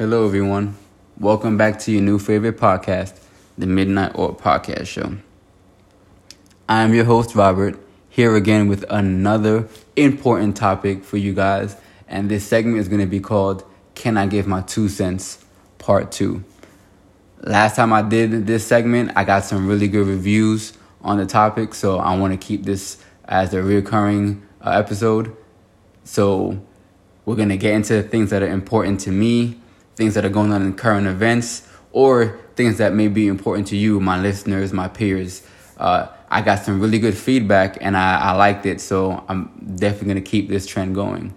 Hello, everyone. Welcome back to your new favorite podcast, the Midnight Oil Podcast Show. I am your host, Robert, here again with another important topic for you guys. And this segment is going to be called Can I Give My Two Cents? Part 2. Last time I did this segment, I got some really good reviews on the topic, so I want to keep this as a recurring uh, episode. So we're going to get into things that are important to me, things that are going on in current events, or things that may be important to you, my listeners, my peers. Uh, I got some really good feedback and I, I liked it, so I'm definitely going to keep this trend going.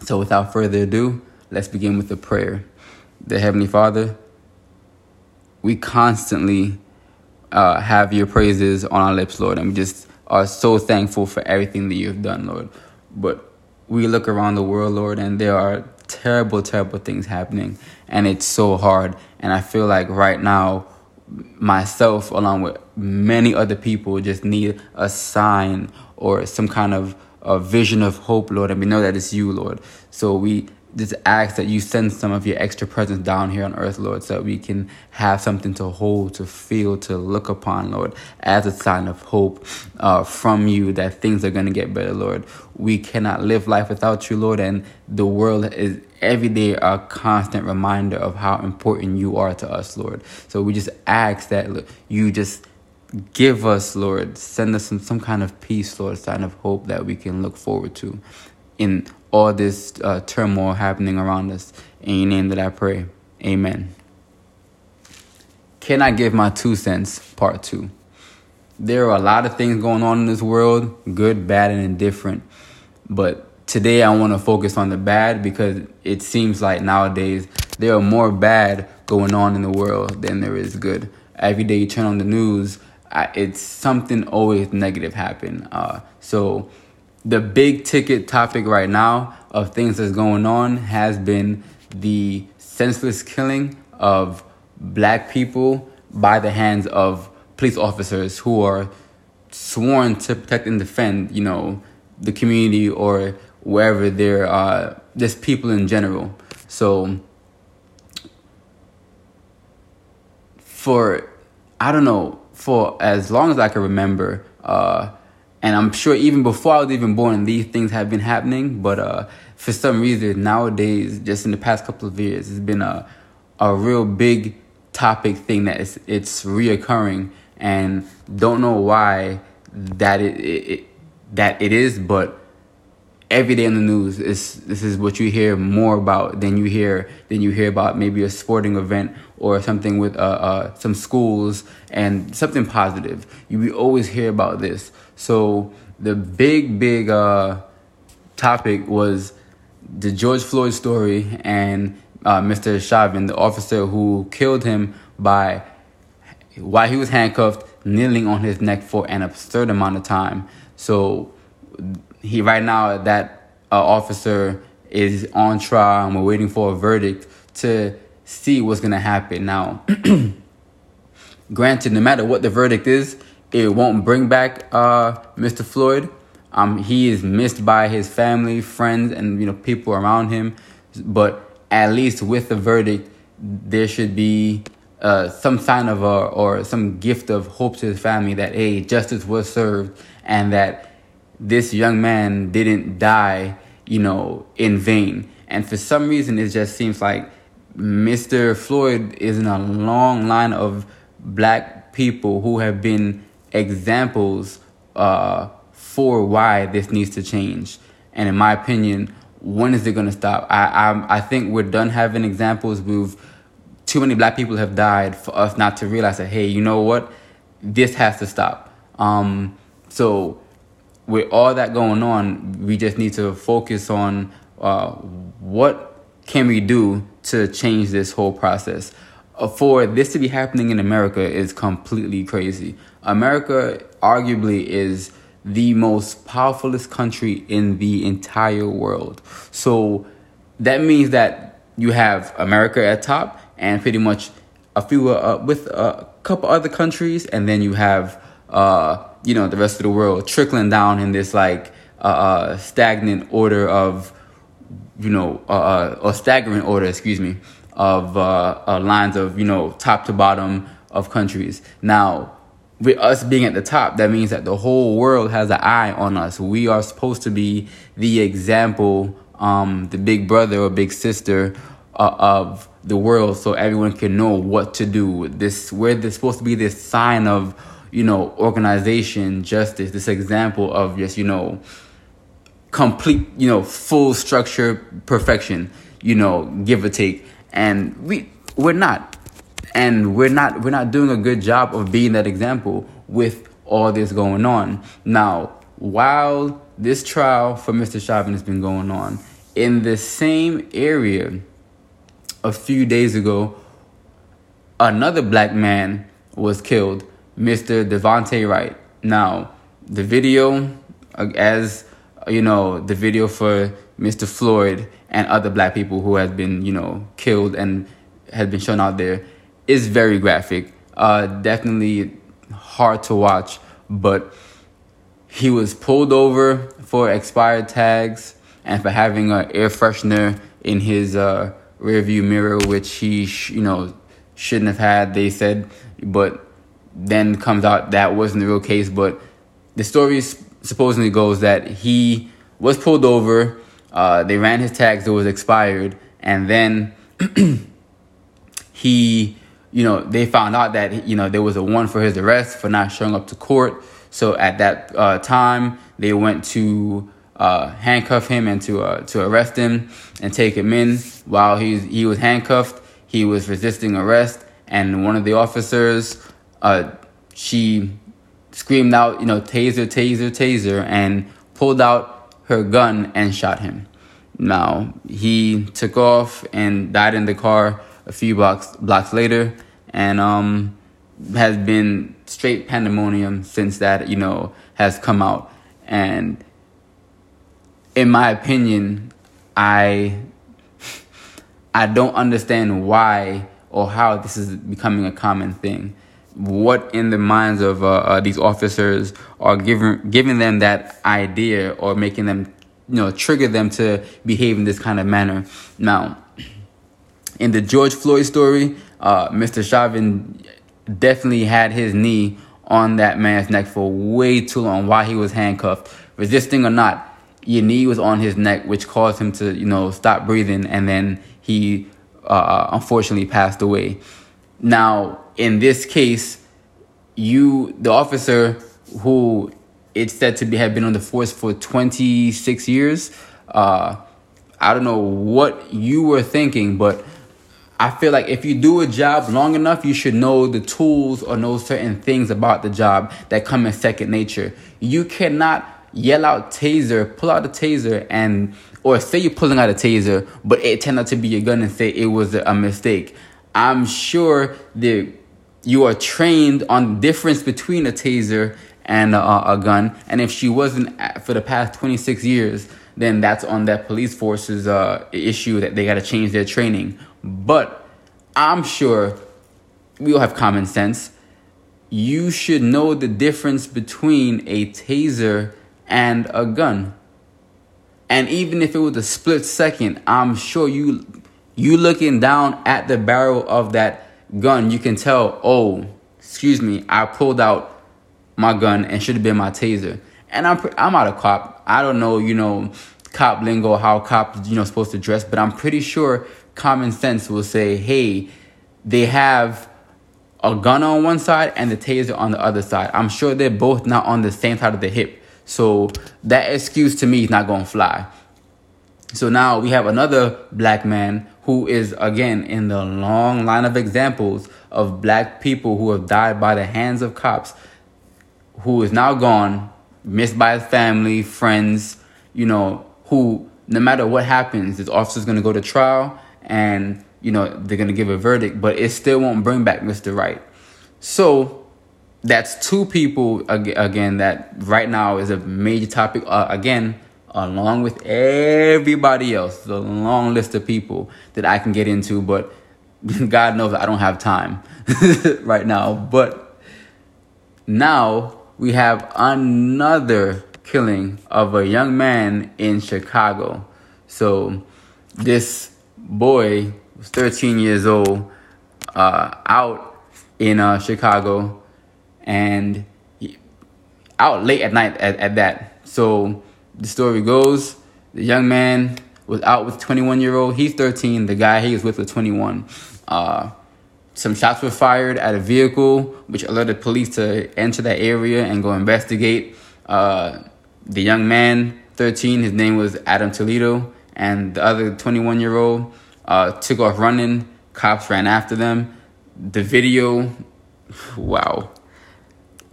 So without further ado, let's begin with a prayer. The Heavenly Father, we constantly uh, have your praises on our lips, Lord, and we just are so thankful for everything that you've done, Lord. But we look around the world, Lord, and there are terrible, terrible things happening, and it's so hard. And I feel like right now, myself, along with many other people, just need a sign or some kind of a vision of hope, Lord, and we know that it's you, Lord. So we just ask that you send some of your extra presence down here on earth, Lord, so that we can have something to hold, to feel, to look upon, Lord, as a sign of hope uh, from you that things are going to get better, Lord. We cannot live life without you, Lord, and the world is every day a constant reminder of how important you are to us, Lord. So we just ask that you just give us, Lord, send us some, some kind of peace, Lord, sign of hope that we can look forward to in all this uh, turmoil happening around us. In your name that I pray. Amen. Can I give my two cents? Part two. There are a lot of things going on in this world, good, bad, and indifferent. But today I want to focus on the bad because it seems like nowadays there are more bad going on in the world than there is good. Every day you turn on the news, it's something always negative happen. Uh, so the big ticket topic right now of things that's going on has been the senseless killing of black people by the hands of police officers who are sworn to protect and defend, you know, the community or wherever there are just people in general. So for I don't know, for as long as I can remember, uh, and I'm sure even before I was even born, these things have been happening. But uh, for some reason, nowadays, just in the past couple of years, it's been a a real big topic thing that is it's reoccurring, and don't know why that it, it, it that it is, but every day in the news is this is what you hear more about than you hear than you hear about maybe a sporting event or something with uh, uh, some schools and something positive. You we always hear about this. So the big big uh, topic was the George Floyd story and uh, Mr. Chauvin, the officer who killed him by while he was handcuffed, kneeling on his neck for an absurd amount of time. So he right now that uh, officer is on trial and we're waiting for a verdict to see what's gonna happen. Now, granted, no matter what the verdict is, it won't bring back uh, Mr. Floyd. Um, he is missed by his family, friends, and you know people around him. But at least with the verdict, there should be uh, some sign of a, or some gift of hope to his family that hey, justice was served, and that this young man didn't die, you know, in vain. And for some reason, it just seems like Mr. Floyd is in a long line of black people who have been examples uh, for why this needs to change. And in my opinion, when is it going to stop? I, I I think we're done having examples. We've too many black people have died for us not to realize that hey, you know what, this has to stop. Um, so with all that going on, we just need to focus on uh, what can we do to change this whole process. Uh, for this to be happening in America is completely crazy. America arguably is the most powerfulest country in the entire world. So that means that you have America at top and pretty much a few uh, with a couple other countries, and then you have uh, you know the rest of the world trickling down in this like uh, uh, stagnant order of you know, uh, staggering order, excuse me, of uh, uh, lines of you know top to bottom of countries. Now, with us being at the top, that means that the whole world has an eye on us. We are supposed to be the example, um, the big brother or big sister uh, of the world, so everyone can know what to do. This we're supposed to be this sign of you know organization, justice. This example of just you know complete, you know, full structure perfection. You know, give or take, and we we're not and we're not we're not doing a good job of being that example with all this going on. Now, while this trial for Mr. Chauvin has been going on, in the same area, a few days ago, another black man was killed, Mr. Devonte Wright. Now, the video, uh, as you know, the video for Mr. Floyd and other black people who had been, you know, killed and had been shown out there is very graphic. Uh, definitely hard to watch, but he was pulled over for expired tags and for having an air freshener in his uh, rearview mirror, which he sh- you know shouldn't have had. They said, but then comes out that wasn't the real case. But the story supposedly goes that he was pulled over. Uh, they ran his tags; it was expired, and then he you know, they found out that, you know, there was a warrant for his arrest for not showing up to court. So at that uh, time, they went to uh, handcuff him and to uh, to arrest him and take him in. While he he was handcuffed, he was resisting arrest, and one of the officers, uh, she screamed out, you know, taser, taser, taser, and pulled out her gun and shot him. Now he took off and died in the car a few blocks blocks later, and um, has been straight pandemonium since that you know has come out. And in my opinion, I I don't understand why or how this is becoming a common thing. What in the minds of uh, uh, these officers are giving giving them that idea or making them you know trigger them to behave in this kind of manner? Now, in the George Floyd story, uh, Mr. Chauvin definitely had his knee on that man's neck for way too long while he was handcuffed. Resisting or not, your knee was on his neck, which caused him to, you know, stop breathing, and then he uh, unfortunately passed away. Now, in this case, you, the officer who it's said to be have been on the force for 26 years, uh, I don't know what you were thinking, but I feel like if you do a job long enough, you should know the tools or know certain things about the job that come in second nature. You cannot yell out taser, pull out a taser, and or say you're pulling out a taser, but it turned out to be a gun and say it was a mistake. I'm sure that you are trained on the difference between a taser and a, a gun, and if she wasn't for the past 26 years, then that's on that police force's uh, issue that they got to change their training but I'm sure we all have common sense. You should know the difference between a taser and a gun. And even if it was a split second, I'm sure you you looking down at the barrel of that gun, you can tell, oh, excuse me, I pulled out my gun and should have been my taser. And I'm I'm not a cop. I don't know, you know, cop lingo, how cops you know supposed to dress, but I'm pretty sure common sense will say, hey, they have a gun on one side and the taser on the other side. I'm sure they're both not on the same side of the hip. So that excuse to me is not going to fly. So now we have another black man who is again in the long line of examples of black people who have died by the hands of cops, who is now gone, missed by his family, friends, you know, who no matter what happens, this officer's gonna go to trial and you know they're gonna give a verdict, but it still won't bring back Mr. Wright. So that's two people again that right now is a major topic uh, again along with everybody else the long list of people that i can get into but god knows i don't have time right now but now we have another killing of a young man in chicago so this boy was 13 years old, uh, out in uh, Chicago, and out late at night at, at that. So the story goes, the young man was out with 21 year old. He's 13. The guy he was with was 21. Uh, some shots were fired at a vehicle, which alerted police to enter that area and go investigate. Uh, the young man, 13, his name was Adam Toledo, and the other 21 year old uh, took off running. Cops ran after them. The video, wow,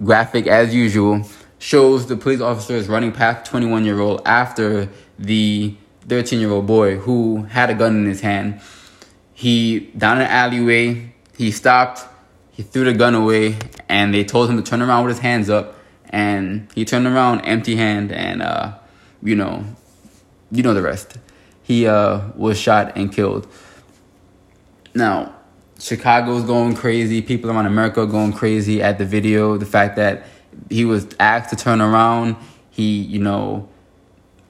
graphic as usual, shows the police officers running past 21 year old after the 13 year old boy who had a gun in his hand. He, down an alleyway, he stopped, he threw the gun away, and they told him to turn around with his hands up. And he turned around empty hand, and, uh, you know, you know the rest. He uh, was shot and killed. Now, Chicago's going crazy. People around America going crazy at the video. The fact that he was asked to turn around, he, you know,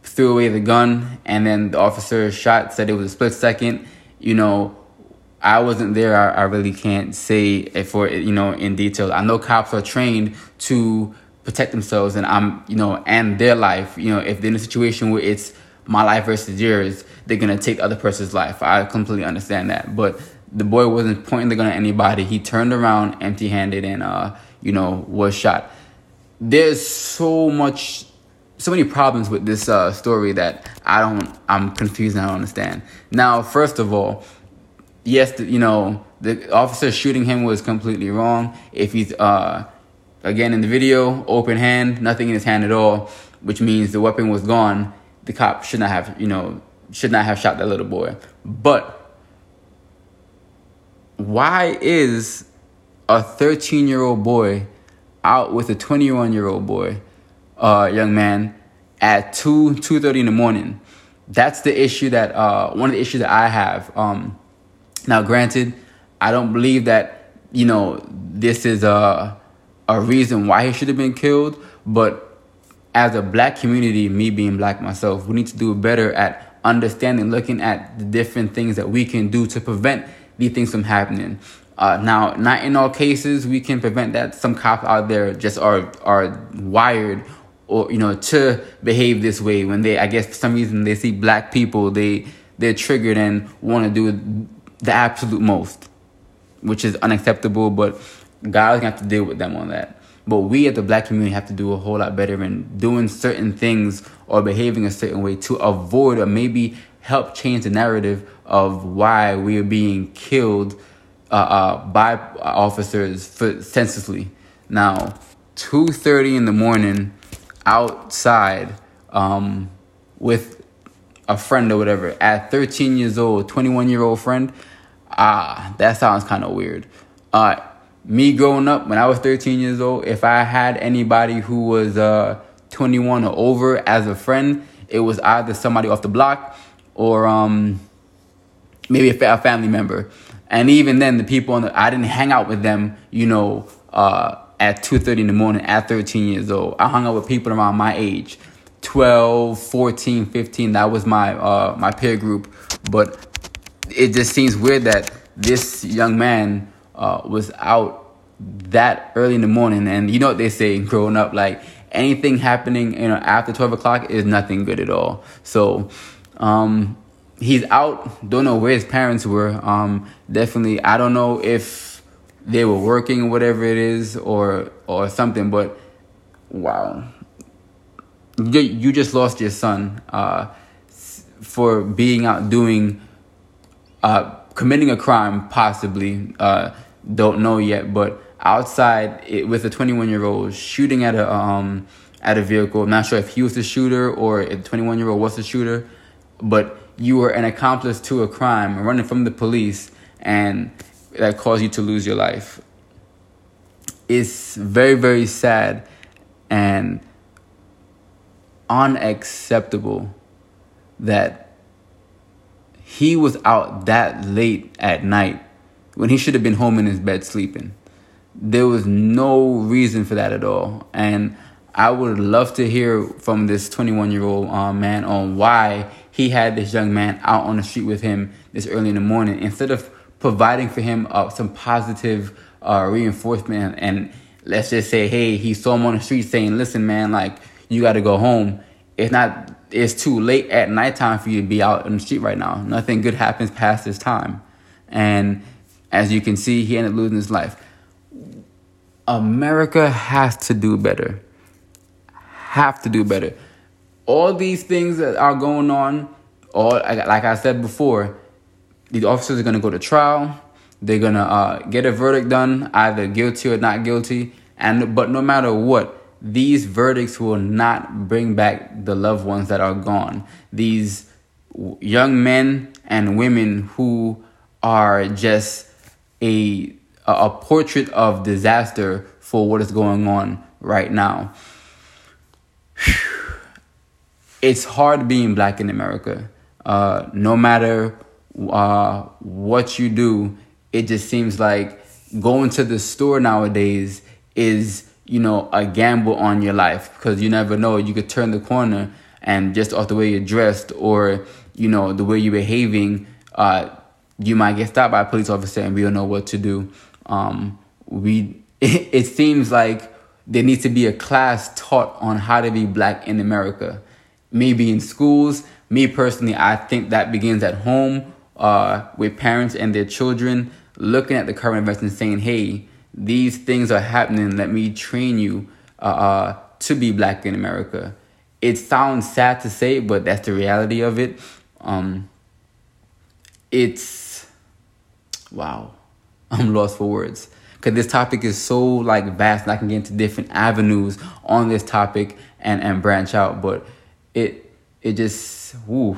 threw away the gun, and then the officer shot, said it was a split second. You know, I wasn't there. I, I really can't say for you know in detail. I know cops are trained to protect themselves, and I'm you know and their life. You know, if they're in a situation where it's my life versus yours, they're gonna take the other person's life. I completely understand that, but the boy wasn't pointing the gun at anybody. He turned around empty-handed and uh, you know was shot. There's so much so many problems with this uh, story that I don't, I'm confused and I don't understand. Now, first of all, yes, the, you know, the officer shooting him was completely wrong. If he's, uh, again, in the video, open hand, nothing in his hand at all, which means the weapon was gone. The cop should not have, you know, should not have shot that little boy. But why is a 13 year old boy out with a 21 year old boy? uh, young man at 2 2.30 in the morning that's the issue that uh, one of the issues that i have um, now granted i don't believe that you know this is a, a reason why he should have been killed but as a black community me being black myself we need to do better at understanding looking at the different things that we can do to prevent these things from happening uh, now, not in all cases we can prevent that. Some cops out there just are are wired or you know to behave this way when they I guess for some reason they see black people they they're triggered and want to do the absolute most, which is unacceptable. But God's gonna have to deal with them on that. But we at the black community have to do a whole lot better in doing certain things or behaving a certain way to avoid or maybe help change the narrative of why we are being killed uh, uh, by officers for senselessly. Now, two thirty in the morning outside um, with a friend or whatever at 13 years old, 21 year old friend, ah, that sounds kind of weird. Uh, me growing up when I was 13 years old, if I had anybody who was uh, 21 or over as a friend, it was either somebody off the block or um, maybe a, family member. And even then, the people on the, I didn't hang out with them, you know, uh, at 2.30 in the morning at 13 years old. I hung out with people around my age, 12, 14, 15. That was my, uh, my peer group. But it just seems weird that this young man uh, was out that early in the morning. And you know what they say growing up, like anything happening you know, after 12 o'clock is nothing good at all. So um, he's out. Don't know where his parents were. Um, definitely, I don't know if they were working whatever it is or or something but wow you, you just lost your son uh, for being out doing uh, committing a crime possibly uh, don't know yet but outside it, with a 21 year old shooting at a um, at a vehicle I'm not sure if he was the shooter or if 21 year old was the shooter but you were an accomplice to a crime running from the police and that caused you to lose your life. It's very, very sad and unacceptable that he was out that late at night when he should have been home in his bed sleeping. There was no reason for that at all. And I would love to hear from this 21 year old uh, man on why he had this young man out on the street with him this early in the morning. Instead of providing for him uh, some positive uh, reinforcement and let's just say, hey, he saw him on the street saying, listen, man, like, you got to go home. It's not, it's too late at nighttime for you to be out on the street right now. Nothing good happens past this time. And as you can see, he ended up losing his life. America has to do better. Have to do better. All these things that are going on, all like I said before, the officers are going to go to trial. They're going to uh, get a verdict done, either guilty or not guilty. And but no matter what, these verdicts will not bring back the loved ones that are gone. These young men and women who are just a a portrait of disaster for what is going on right now. It's hard being black in America. Uh, no matter uh, what you do, it just seems like going to the store nowadays is you know a gamble on your life because you never know. You could turn the corner and just off the way you're dressed or you know the way you're behaving uh, you might get stopped by a police officer and we don't know what to do. Um, we it, it seems like there needs to be a class taught on how to be black in america maybe in schools me personally i think that begins at home uh, with parents and their children looking at the current events and saying, hey, these things are happening. Let me train you uh, uh, to be black in America. It sounds sad to say, but that's the reality of it. Um, it's wow, I'm lost for words because this topic is so like vast. I can get into different avenues on this topic and and branch out, but it it just woo.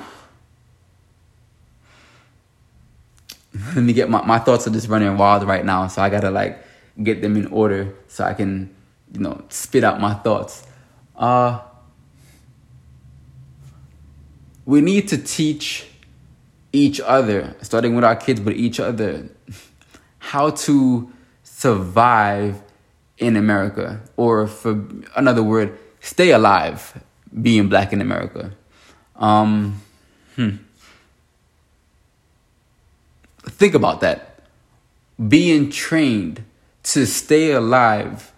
Let me get my, my thoughts are just running wild right now so i gotta like get them in order so i can you know spit out my thoughts. Uh we need to teach each other starting with our kids but each other how to survive in america or for another word stay alive being black in america um hmm Think about that. Being trained to stay alive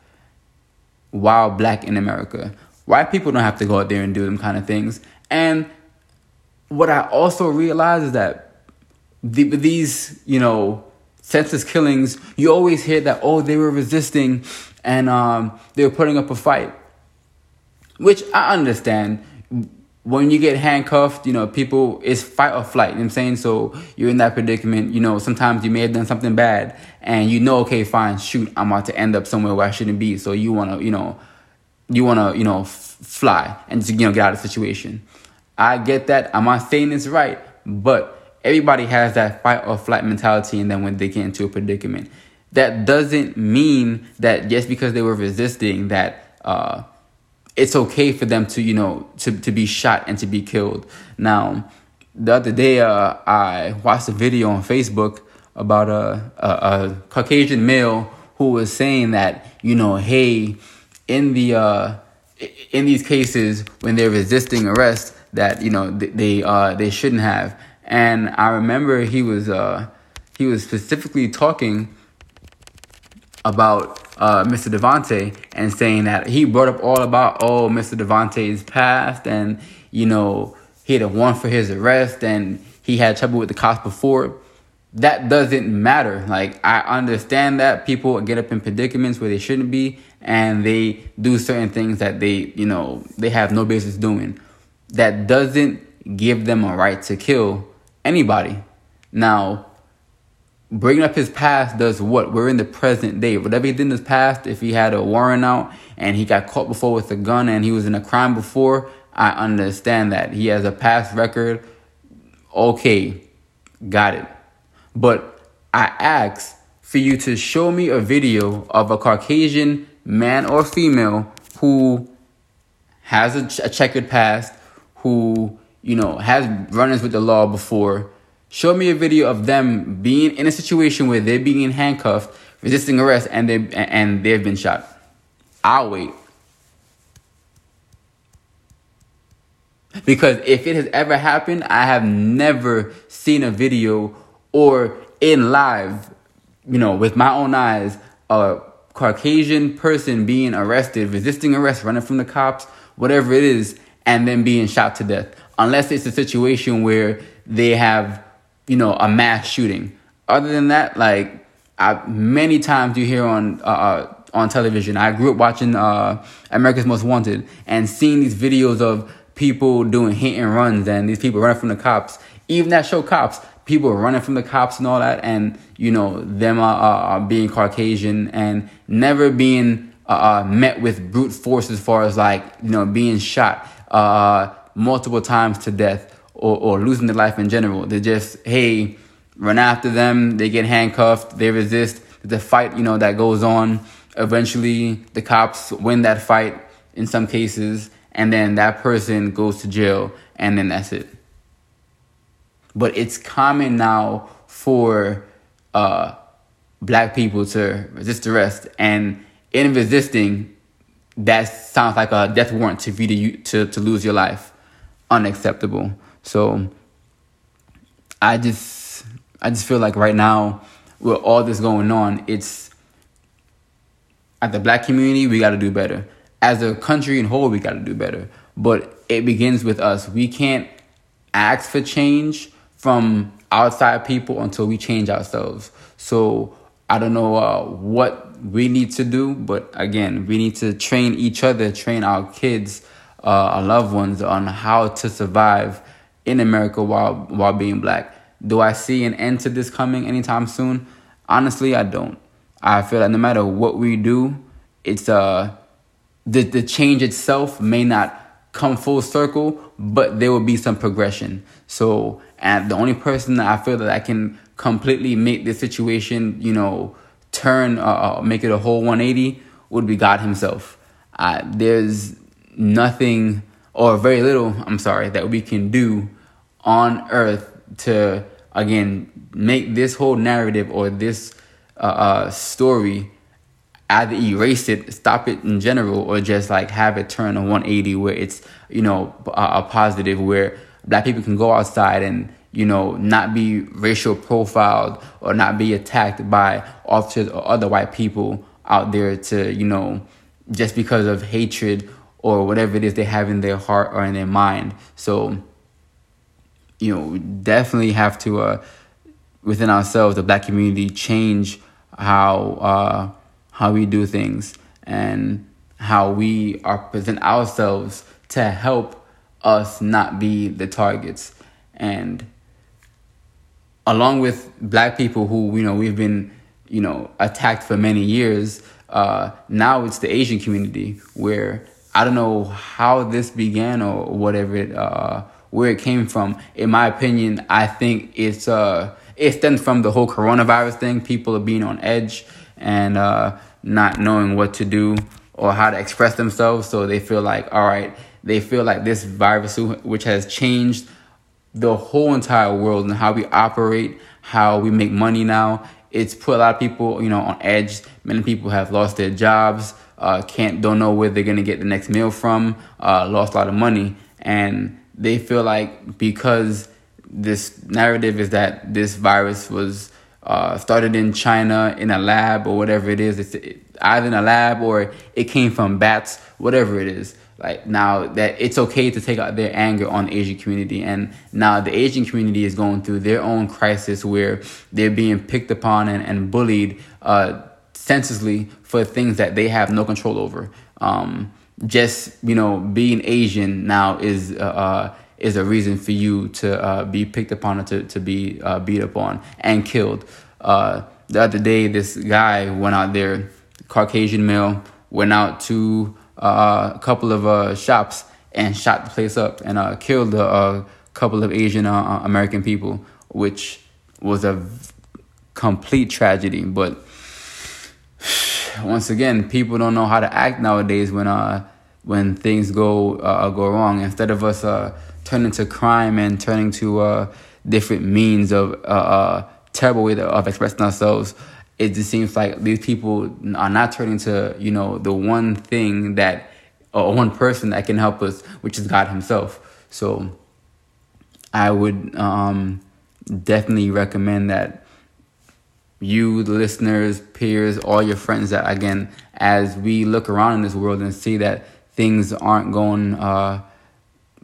while black in America. White people don't have to go out there and do them kind of things. And what I also realize is that the, these, you know, senseless killings, you always hear that, oh, they were resisting and um, they were putting up a fight. Which I understand when you get handcuffed, you know, people, it's fight or flight. You know I'm saying? So you're in that predicament. You know, sometimes you may have done something bad and you know, okay, fine, shoot, I'm about to end up somewhere where I shouldn't be. So you want to, you know, you want to, you know, f- fly and, just, you know, get out of the situation. I get that. I'm not saying it's right, but everybody has that fight or flight mentality. And then when they get into a predicament, that doesn't mean that just because they were resisting that, uh, it's okay for them to you know to, to be shot and to be killed. Now the other day uh, i watched a video on facebook about a, a, a, caucasian male who was saying that you know hey in the uh, in these cases when they're resisting arrest that you know they uh, they shouldn't have. And i remember he was uh, he was specifically talking about uh, Mr. Devante and saying that he brought up all about, oh, Mr. Devante's past and, you know, he had a warrant for his arrest and he had trouble with the cops before. That doesn't matter. Like, I understand that people get up in predicaments where they shouldn't be and they do certain things that they, you know, they have no business doing. That doesn't give them a right to kill anybody. Now, bringing up his past does what? We're in the present day. Whatever he did in his past, if he had a warrant out and he got caught before with a gun and he was in a crime before, I understand that. He has a past record. Okay, got it. But I ask for you to show me a video of a Caucasian man or female who has a, checkered past, who, you know, has run-ins with the law before, Show me a video of them being in a situation where they're being handcuffed, resisting arrest, and they and they've been shot. I'll wait. Because if it has ever happened, I have never seen a video or in live, you know, with my own eyes, a Caucasian person being arrested, resisting arrest, running from the cops, whatever it is, and then being shot to death. Unless it's a situation where they have, you know, a mass shooting. Other than that, like, I, many times you hear on uh, uh on television. I grew up watching uh, America's Most Wanted and seeing these videos of people doing hit and runs and these people running from the cops. Even that show Cops, people running from the cops and all that, and you know them uh, being Caucasian and never being uh, uh, met with brute force as far as like you know being shot uh, multiple times to death or, or losing their life in general. They just hey run after them, they get handcuffed, they resist. The fight you know that goes on Eventually, the cops win that fight in some cases, and then that person goes to jail, and then that's it. But it's common now for uh, black people to resist arrest, and in resisting, that sounds like a death warrant to to, to lose your life. Unacceptable. So I just I just feel like right now with all this going on, it's at the black community, we got to do better. As a country in whole, we got to do better. But it begins with us. We can't ask for change from outside people until we change ourselves. So I don't know uh, what we need to do, but again, we need to train each other, train our kids, uh, our loved ones on how to survive in America while while being black. Do I see an end to this coming anytime soon? Honestly, I don't. I feel like no matter what we do, it's uh the the change itself may not come full circle, but there will be some progression. So, and the only person that I feel that I can completely make this situation, you know, turn, uh, uh make it a whole 180 would be God Himself. Uh, there's nothing or very little, I'm sorry, that we can do on earth to, again, make this whole narrative or this uh, uh, story, either erase it, stop it in general, or just like have it turn a 180 where it's, you know, a, a positive where black people can go outside and, you know, not be racial profiled or not be attacked by officers or other white people out there to, you know, just because of hatred or whatever it is they have in their heart or in their mind. So, you know, definitely have to, uh, within ourselves, the black community, change how uh, how we do things and how we are present ourselves to help us not be the targets. And along with black people who you know we've been you know attacked for many years uh, now it's the asian community where i don't know how this began or whatever it uh, where it came from in my opinion i think it's uh it stems from the whole coronavirus thing. People are being on edge and uh, not knowing what to do or how to express themselves. So they feel like, all right, they feel like this virus, which has changed the whole entire world and how we operate, how we make money now. It's put a lot of people, you know, on edge. Many people have lost their jobs, uh, can't, don't know where they're gonna get the next meal from, uh, lost a lot of money, and they feel like because this narrative is that this virus was uh, started in China in a lab or whatever it is. It's either in a lab or it came from bats, whatever it is. Like now that it's okay to take out their anger on the Asian community, and now the Asian community is going through their own crisis where they're being picked upon and, and bullied uh, senselessly for things that they have no control over. Um, just you know, being Asian now is uh, uh is a reason for you to uh, be picked upon or to, to be uh, beat upon and killed. Uh, the other day, this guy went out there, Caucasian male, went out to uh, a couple of uh, shops and shot the place up and uh, killed a, couple of Asian American people, which was a complete tragedy. But once again, people don't know how to act nowadays when uh when things go uh, go wrong. Instead of us uh, turning to crime and turning to uh, different means of uh, uh, terrible way of expressing ourselves, it just seems like these people are not turning to you know the one thing that or one person that can help us, which is God Himself. So I would um, definitely recommend that you, the listeners, peers, all your friends, that again, as we look around in this world and see that things aren't going uh,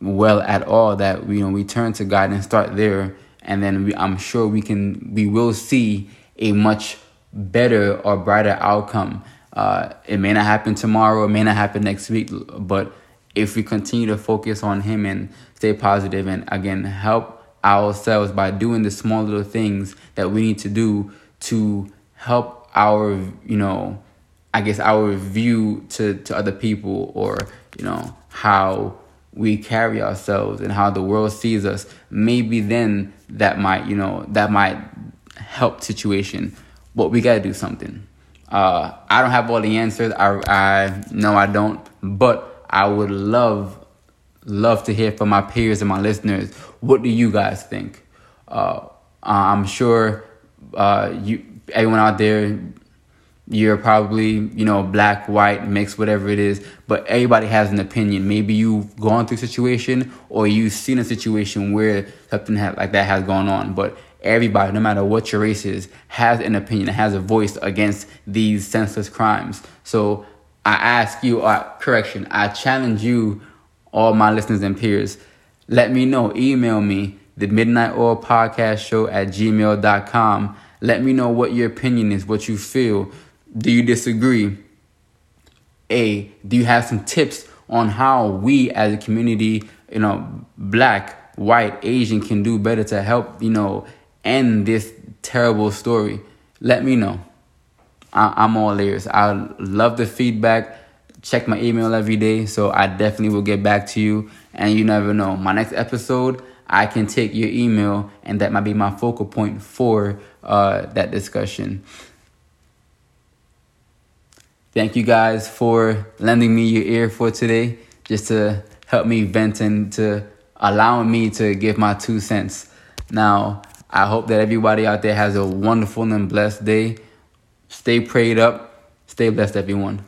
well at all, that you know we turn to God and start there, and then we, I'm sure we can, we will see a much better or brighter outcome. Uh, it may not happen tomorrow, it may not happen next week, but if we continue to focus on Him and stay positive, and again help ourselves by doing the small little things that we need to do to help our, you know, I guess our view to, to other people or, you know, how we carry ourselves and how the world sees us, maybe then that might, you know, that might help situation. But we gotta do something. Uh, I don't have all the answers. I I know I don't, but I would love love to hear from my peers and my listeners. What do you guys think? Uh, I'm sure uh, you everyone out there you're probably you know black white mixed whatever it is but everybody has an opinion. Maybe you've gone through a situation or you've seen a situation where something like that has gone on but everybody no matter what your race is has an opinion has a voice against these senseless crimes. So i ask you uh, correction i challenge you all my listeners and peers let me know email me the midnight oil podcast show at gmail.com let me know what your opinion is what you feel do you disagree? A, do you have some tips on how we as a community, you know, black, white, Asian can do better to help, you know, end this terrible story? Let me know. I, am all ears. I love the feedback. Check my email every day, so I definitely will get back to you. And you never know. My next episode, I can take your email, and that might be my focal point for uh, that discussion. Thank you guys for lending me your ear for today, just to help me vent and to allowing me to give my two cents. Now, I hope that everybody out there has a wonderful and blessed day. Stay prayed up. Stay blessed, everyone.